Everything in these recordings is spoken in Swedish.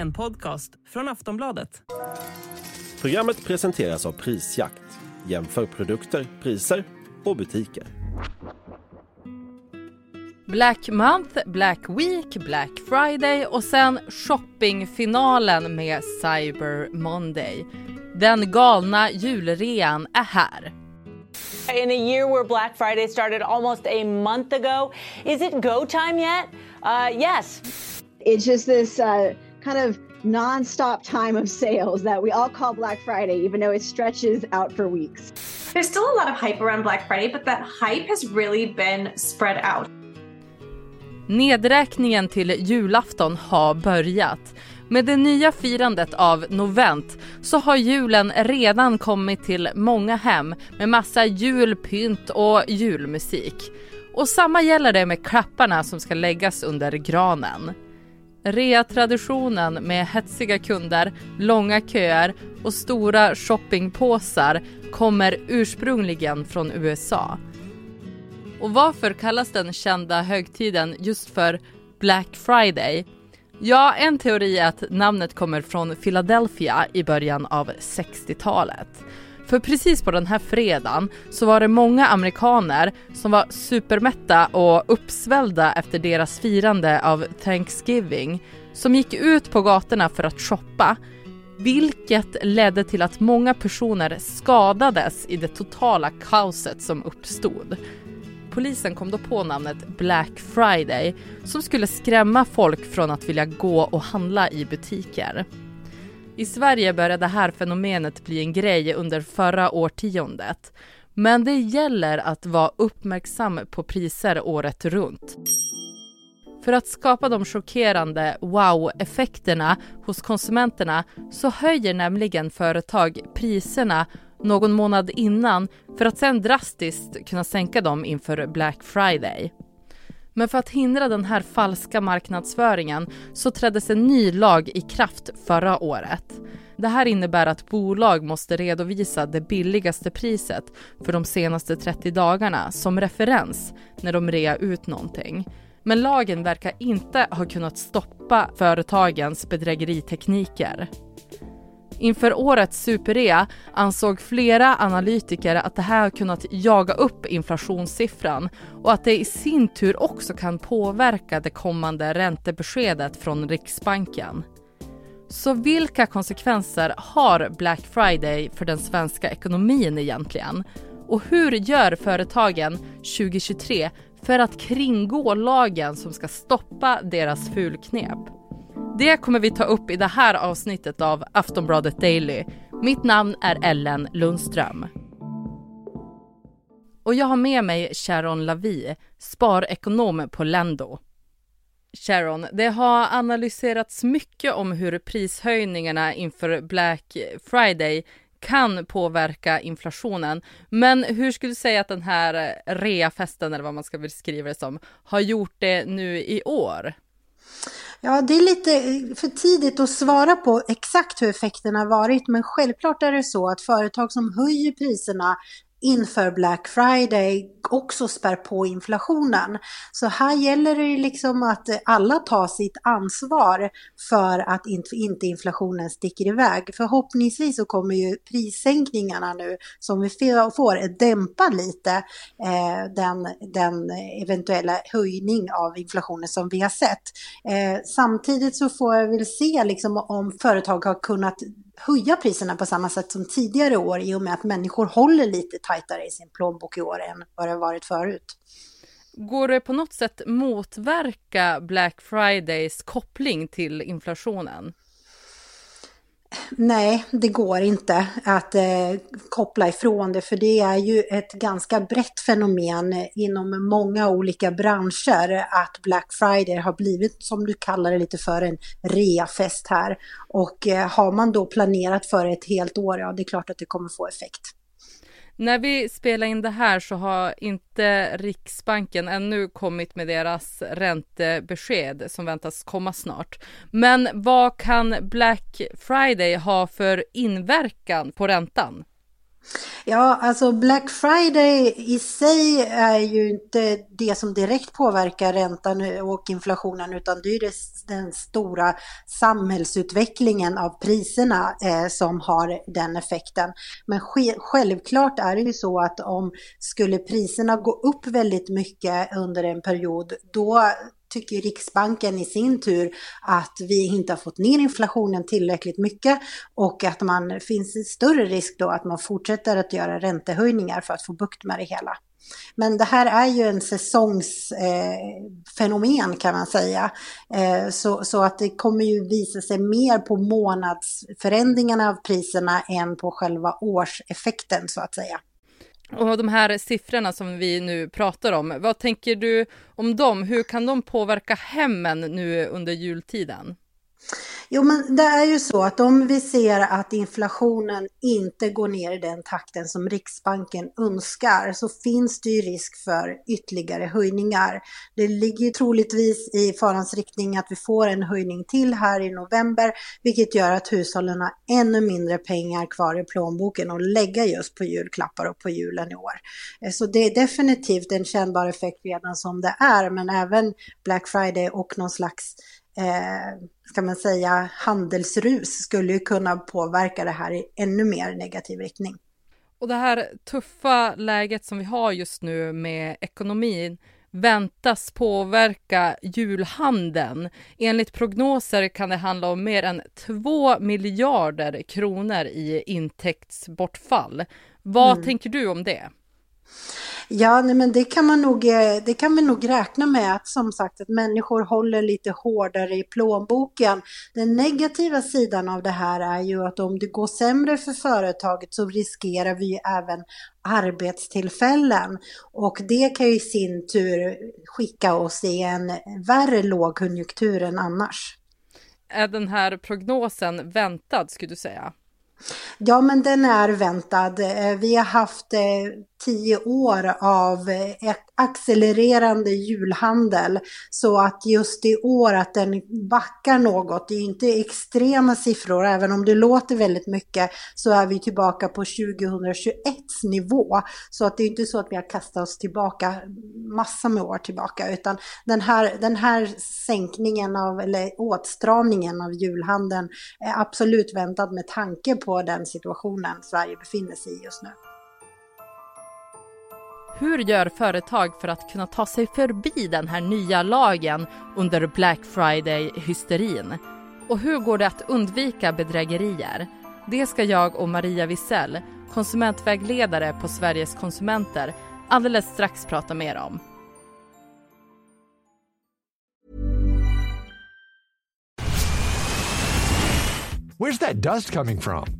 En podcast från Aftonbladet. Programmet presenteras av Prisjakt. Jämför produkter, priser och butiker. Black Month, Black Week, Black Friday och sen shoppingfinalen med Cyber Monday. Den galna julrean är här. In a year where Black Friday started almost a month ago, is it go time yet? Uh, yes. It's just this uh, kind of non-stop time of sales that we all call Black Friday, even though it stretches out for weeks. There's still a lot of hype around Black Friday, but that hype has really been spread out. Nedräkningen till julafton har börjat. Med det nya firandet av novent så har julen redan kommit till många hem med massa julpynt och julmusik. Och samma gäller det med klapparna som ska läggas under granen. Rea-traditionen med hetsiga kunder, långa köer och stora shoppingpåsar kommer ursprungligen från USA. Och varför kallas den kända högtiden just för Black Friday? Ja, en teori är att namnet kommer från Philadelphia i början av 60-talet. För precis på den här fredagen så var det många amerikaner som var supermätta och uppsvällda efter deras firande av Thanksgiving som gick ut på gatorna för att shoppa vilket ledde till att många personer skadades i det totala kaoset som uppstod. Polisen kom då på namnet Black Friday som skulle skrämma folk från att vilja gå och handla i butiker. I Sverige började det här fenomenet bli en grej under förra årtiondet. Men det gäller att vara uppmärksam på priser året runt. För att skapa de chockerande wow-effekterna hos konsumenterna så höjer nämligen företag priserna någon månad innan för att sen drastiskt kunna sänka dem inför Black Friday. Men för att hindra den här falska marknadsföringen så träddes en ny lag i kraft förra året. Det här innebär att bolag måste redovisa det billigaste priset för de senaste 30 dagarna som referens när de rear ut någonting. Men lagen verkar inte ha kunnat stoppa företagens bedrägeritekniker. Inför årets superrea ansåg flera analytiker att det här har kunnat jaga upp inflationssiffran och att det i sin tur också kan påverka det kommande räntebeskedet från Riksbanken. Så vilka konsekvenser har Black Friday för den svenska ekonomin egentligen? Och hur gör företagen 2023 för att kringgå lagen som ska stoppa deras fulknep? Det kommer vi ta upp i det här avsnittet av Aftonbladet Daily. Mitt namn är Ellen Lundström. Och jag har med mig Sharon Lavi, sparekonom på Lendo. Sharon, det har analyserats mycket om hur prishöjningarna inför Black Friday kan påverka inflationen. Men hur skulle du säga att den här reafesten, eller vad man ska beskriva det som, har gjort det nu i år? Ja, det är lite eh, för tidigt att svara på exakt hur effekterna har varit, men självklart är det så att företag som höjer priserna inför Black Friday också spär på inflationen. Så här gäller det liksom att alla tar sitt ansvar för att inte inflationen sticker iväg. Förhoppningsvis så kommer ju prissänkningarna nu som vi får dämpa lite eh, den, den eventuella höjning av inflationen som vi har sett. Eh, samtidigt så får jag väl se liksom om företag har kunnat höja priserna på samma sätt som tidigare år i och med att människor håller lite tajtare i sin plånbok i år än vad det varit förut. Går det på något sätt motverka Black Fridays koppling till inflationen? Nej, det går inte att eh, koppla ifrån det för det är ju ett ganska brett fenomen inom många olika branscher att Black Friday har blivit, som du kallar det lite för, en reafest här. Och eh, har man då planerat för ett helt år, ja det är klart att det kommer få effekt. När vi spelar in det här så har inte Riksbanken ännu kommit med deras räntebesked som väntas komma snart. Men vad kan Black Friday ha för inverkan på räntan? Ja, alltså Black Friday i sig är ju inte det som direkt påverkar räntan och inflationen utan det är den stora samhällsutvecklingen av priserna eh, som har den effekten. Men självklart är det ju så att om skulle priserna gå upp väldigt mycket under en period då tycker Riksbanken i sin tur att vi inte har fått ner inflationen tillräckligt mycket och att man finns en större risk då att man fortsätter att göra räntehöjningar för att få bukt med det hela. Men det här är ju en säsongsfenomen eh, kan man säga. Eh, så, så att det kommer ju visa sig mer på månadsförändringarna av priserna än på själva årseffekten så att säga. Och de här siffrorna som vi nu pratar om, vad tänker du om dem? Hur kan de påverka hemmen nu under jultiden? Jo, men det är ju så att om vi ser att inflationen inte går ner i den takten som Riksbanken önskar så finns det ju risk för ytterligare höjningar. Det ligger ju troligtvis i farans riktning att vi får en höjning till här i november, vilket gör att hushållen har ännu mindre pengar kvar i plånboken att lägga just på julklappar och på julen i år. Eh, så det är definitivt en kännbar effekt redan som det är, men även Black Friday och någon slags eh, ska man säga, handelsrus skulle ju kunna påverka det här i ännu mer negativ riktning. Och det här tuffa läget som vi har just nu med ekonomin väntas påverka julhandeln. Enligt prognoser kan det handla om mer än 2 miljarder kronor i intäktsbortfall. Vad mm. tänker du om det? Ja, nej, men det kan man nog, eh, det kan vi nog räkna med att som sagt att människor håller lite hårdare i plånboken. Den negativa sidan av det här är ju att om det går sämre för företaget så riskerar vi ju även arbetstillfällen och det kan ju i sin tur skicka oss i en värre lågkonjunktur än annars. Är den här prognosen väntad skulle du säga? Ja, men den är väntad. Eh, vi har haft eh, tio år av eh, accelererande julhandel. Så att just i år att den backar något, det är inte extrema siffror, även om det låter väldigt mycket så är vi tillbaka på 2021 nivå. Så att det är inte så att vi har kastat oss tillbaka massa med år tillbaka, utan den här, den här sänkningen av, eller åtstramningen av julhandeln är absolut väntad med tanke på den situationen Sverige befinner sig i just nu. Hur gör företag för att kunna ta sig förbi den här nya lagen under Black Friday-hysterin? Och hur går det att undvika bedrägerier? Det ska jag och Maria Wisell, konsumentvägledare på Sveriges konsumenter, alldeles strax prata mer om. Where's that dust coming from?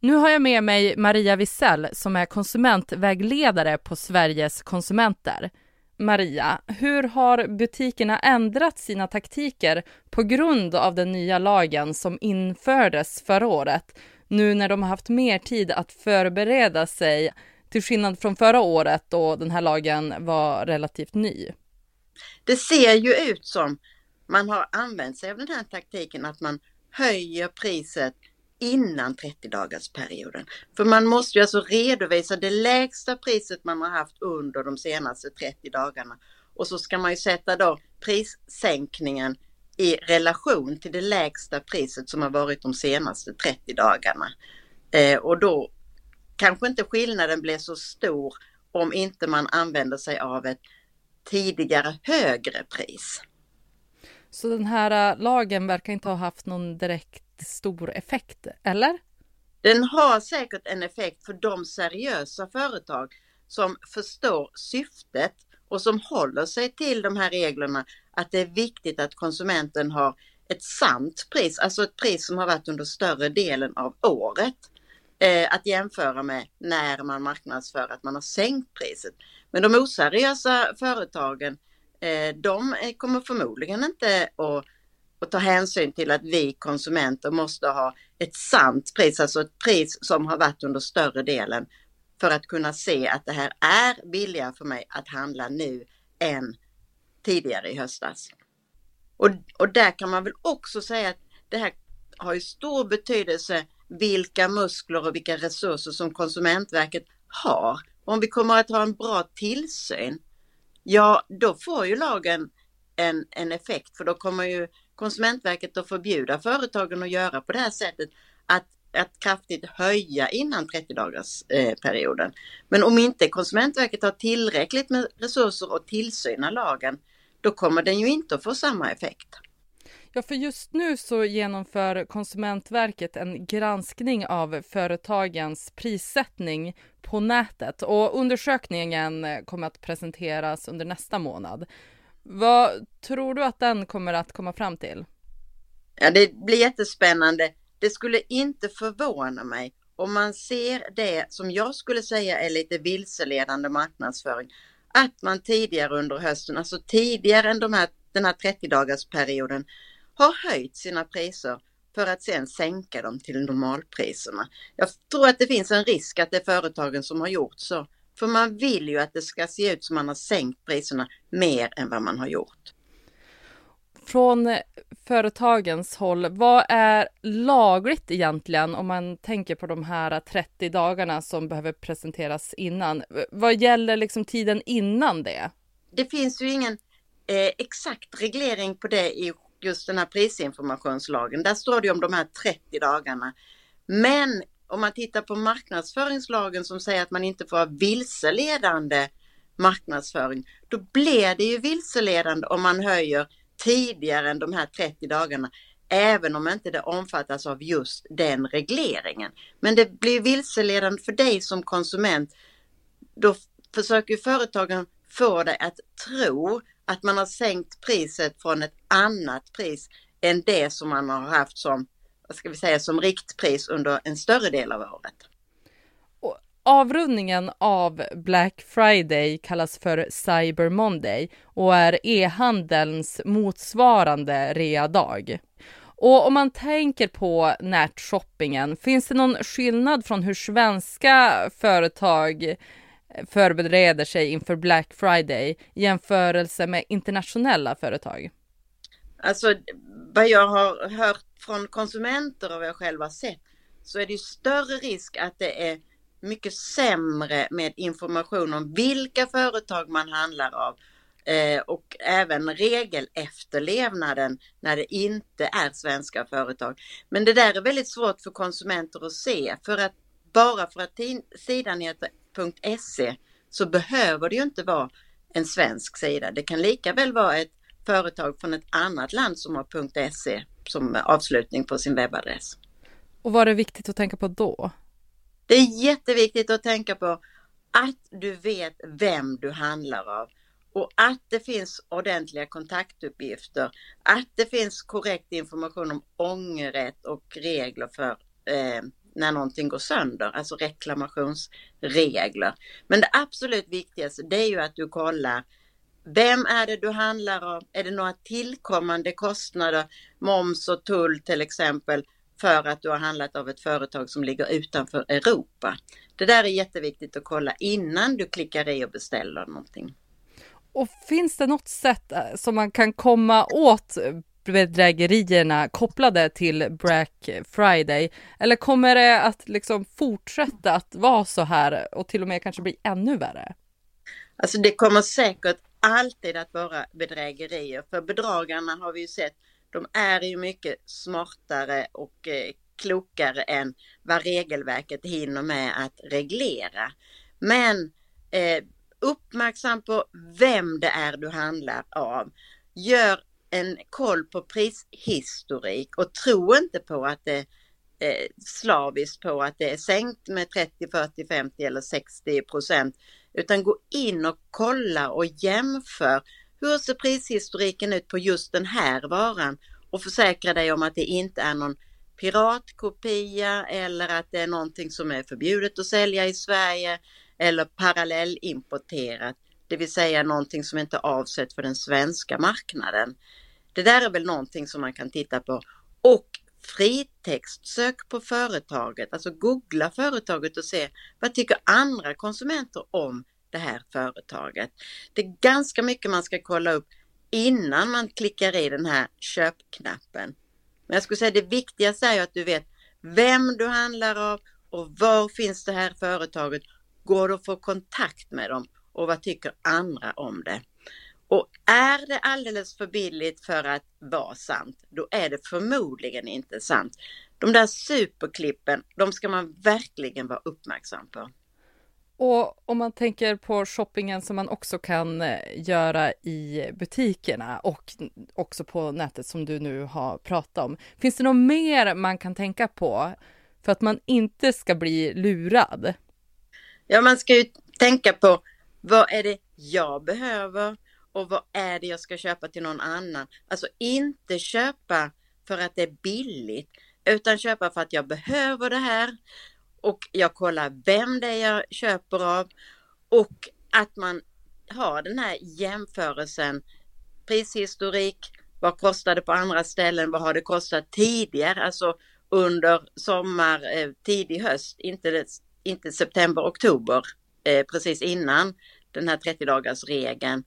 Nu har jag med mig Maria Wisell som är konsumentvägledare på Sveriges konsumenter. Maria, hur har butikerna ändrat sina taktiker på grund av den nya lagen som infördes förra året, nu när de har haft mer tid att förbereda sig, till skillnad från förra året då den här lagen var relativt ny? Det ser ju ut som man har använt sig av den här taktiken att man höjer priset innan 30 dagarsperioden. För man måste ju alltså redovisa det lägsta priset man har haft under de senaste 30 dagarna. Och så ska man ju sätta då prissänkningen i relation till det lägsta priset som har varit de senaste 30 dagarna. Eh, och då kanske inte skillnaden blir så stor om inte man använder sig av ett tidigare högre pris. Så den här eh, lagen verkar inte ha haft någon direkt stor effekt, eller? Den har säkert en effekt för de seriösa företag som förstår syftet och som håller sig till de här reglerna att det är viktigt att konsumenten har ett sant pris, alltså ett pris som har varit under större delen av året. eh, att jämföra med när man marknadsför att man har sänkt priset. Men de oseriösa företagen, eh, de kommer förmodligen inte att, och ta hänsyn till att vi konsumenter måste ha ett sant pris, alltså ett pris som har varit under större delen för att kunna se att det här är billigare för mig att handla nu än tidigare i höstas. Och, och där kan man väl också säga att det här har ju stor betydelse vilka muskler och vilka resurser som Konsumentverket har. Om vi kommer att ha en bra tillsyn, ja då får ju lagen en, en effekt för då kommer ju Konsumentverket att förbjuda företagen att göra på det här sättet att, att kraftigt höja innan 30 dagars eh, perioden. Men om inte Konsumentverket har tillräckligt med resurser och tillsyna lagen, då kommer den ju inte att få samma effekt. Ja, för just nu så genomför Konsumentverket en granskning av företagens prissättning på nätet och undersökningen kommer att presenteras under nästa månad. Vad tror du att den kommer att komma fram till? Ja, det blir jättespännande. Det skulle inte förvåna mig om man ser det som jag skulle säga är lite vilseledande marknadsföring. Att man tidigare under hösten, alltså tidigare än de här, den här 30 dagars perioden, har höjt sina priser för att sen sänka dem till normalpriserna. Jag tror att det finns en risk att det är företagen som har gjort så. För man vill ju att det ska se ut som man har sänkt priserna mer än vad man har gjort. Från företagens håll, vad är lagligt egentligen om man tänker på de här 30 dagarna som behöver presenteras innan? Vad gäller liksom tiden innan det? Det finns ju ingen eh, exakt reglering på det i just den här prisinformationslagen. Där står det om de här 30 dagarna. Men om man tittar på marknadsföringslagen som säger att man inte får ha vilseledande marknadsföring, då blir det ju vilseledande om man höjer tidigare än de här 30 dagarna, även om inte det omfattas av just den regleringen. Men det blir vilseledande för dig som konsument. Då försöker företagen få dig att tro att man har sänkt priset från ett annat pris än det som man har haft som, vad ska vi säga, som riktpris under en större del av året. Avrundningen av Black Friday kallas för Cyber Monday och är e-handelns motsvarande rea-dag. Och om man tänker på nätshoppingen, finns det någon skillnad från hur svenska företag förbereder sig inför Black Friday i jämförelse med internationella företag? Alltså vad jag har hört från konsumenter och vad jag själv har sett så är det ju större risk att det är mycket sämre med information om vilka företag man handlar av eh, och även regelefterlevnaden när det inte är svenska företag. Men det där är väldigt svårt för konsumenter att se för att bara för att sidan heter .se så behöver det ju inte vara en svensk sida. Det kan lika väl vara ett företag från ett annat land som har .se som avslutning på sin webbadress. Och vad är viktigt att tänka på då? Det är jätteviktigt att tänka på att du vet vem du handlar av och att det finns ordentliga kontaktuppgifter, att det finns korrekt information om ångerrätt och regler för eh, när någonting går sönder, alltså reklamationsregler. Men det absolut viktigaste det är ju att du kollar vem är det du handlar av? Är det några tillkommande kostnader, moms och tull till exempel, för att du har handlat av ett företag som ligger utanför Europa? Det där är jätteviktigt att kolla innan du klickar i och beställer någonting. Och finns det något sätt eh, som man kan komma åt bedrägerierna kopplade till Black Friday? Eller kommer det att liksom fortsätta att vara så här och till och med kanske bli ännu värre? Alltså det kommer säkert alltid att vara bedrägerier för bedragarna har vi ju sett, de är ju mycket smartare och eh, klokare än vad regelverket hinner med att reglera. Men eh, uppmärksam på vem det är du handlar av. Gör en koll på prishistorik och tro inte på att det eh, slaviskt på att det är sänkt med 30, 40, 50 eller 60 procent. Utan gå in och kolla och jämför. Hur ser prishistoriken ut på just den här varan? Och försäkra dig om att det inte är någon piratkopia eller att det är någonting som är förbjudet att sälja i Sverige eller parallellimporterat, det vill säga någonting som inte är avsett för den svenska marknaden. Det där är väl någonting som man kan titta på. Och Fritext, sök på företaget, alltså googla företaget och se vad tycker andra konsumenter om det här företaget. Det är ganska mycket man ska kolla upp innan man klickar i den här köpknappen. Men jag skulle säga det viktigaste är att du vet vem du handlar av och var finns det här företaget? Går det att få kontakt med dem och vad tycker andra om det? Och är det alldeles för billigt för att vara sant, då är det förmodligen inte sant. De där superklippen, de ska man verkligen vara uppmärksam på. Och om man tänker på shoppingen som man också kan eh, göra i butikerna och också på nätet som du nu har pratat om. Finns det något mer man kan tänka på för att man inte ska bli lurad? Ja, man ska ju tänka på vad är det jag behöver och vad är det jag ska köpa till någon annan? Alltså inte köpa för att det är billigt utan köpa för att jag behöver det här och jag kollar vem det är jag köper av och att man har den här jämförelsen prishistorik, vad kostar det på andra ställen, vad har det kostat tidigare, alltså under sommar, eh, tidig höst, inte, inte september, oktober, eh, precis innan den här 30 dagars regeln.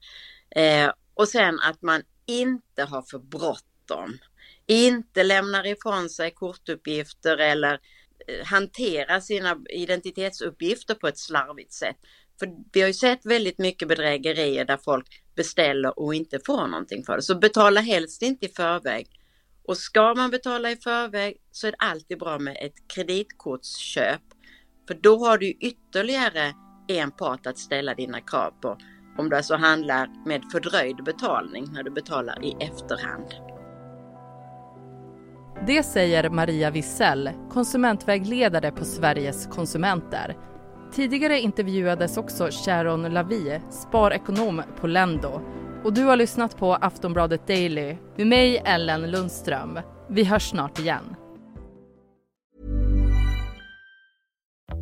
Eh, och sen att man inte har för bråttom, inte lämnar ifrån sig kortuppgifter eller eh, hantera sina identitetsuppgifter på ett slarvigt sätt. För vi har ju sett väldigt mycket bedrägerier där folk beställer och inte får någonting för det. Så betala helst inte i förväg. Och ska man betala i förväg så är det alltid bra med ett kreditkortsköp. För då har du ytterligare en part att ställa dina krav på. Om du alltså handlar med fördröjd betalning när du betalar i efterhand. Det säger Maria Wissell, konsumentvägledare på Sveriges konsumenter. Tidigare intervjuades också Sharon Lavie, sparekonom på Lendo. Och du har lyssnat på Aftonbladet Daily med mig, Ellen Lundström. Vi hörs snart igen.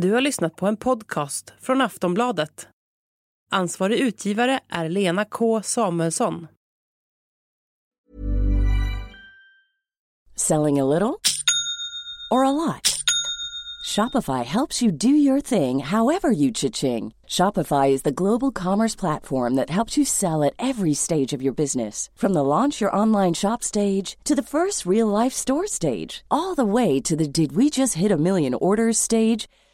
Du har lyssnat på en podcast från Aftonbladet. Ansvarig utgivare är Lena K Samuelsson. Selling a little or a lot? Shopify helps you do your thing however you cha-ching. Shopify is the global commerce platform that helps you sell at every stage of your business. From the launch your online shop stage to the first real life store stage, all the way to the did we just hit a million orders stage.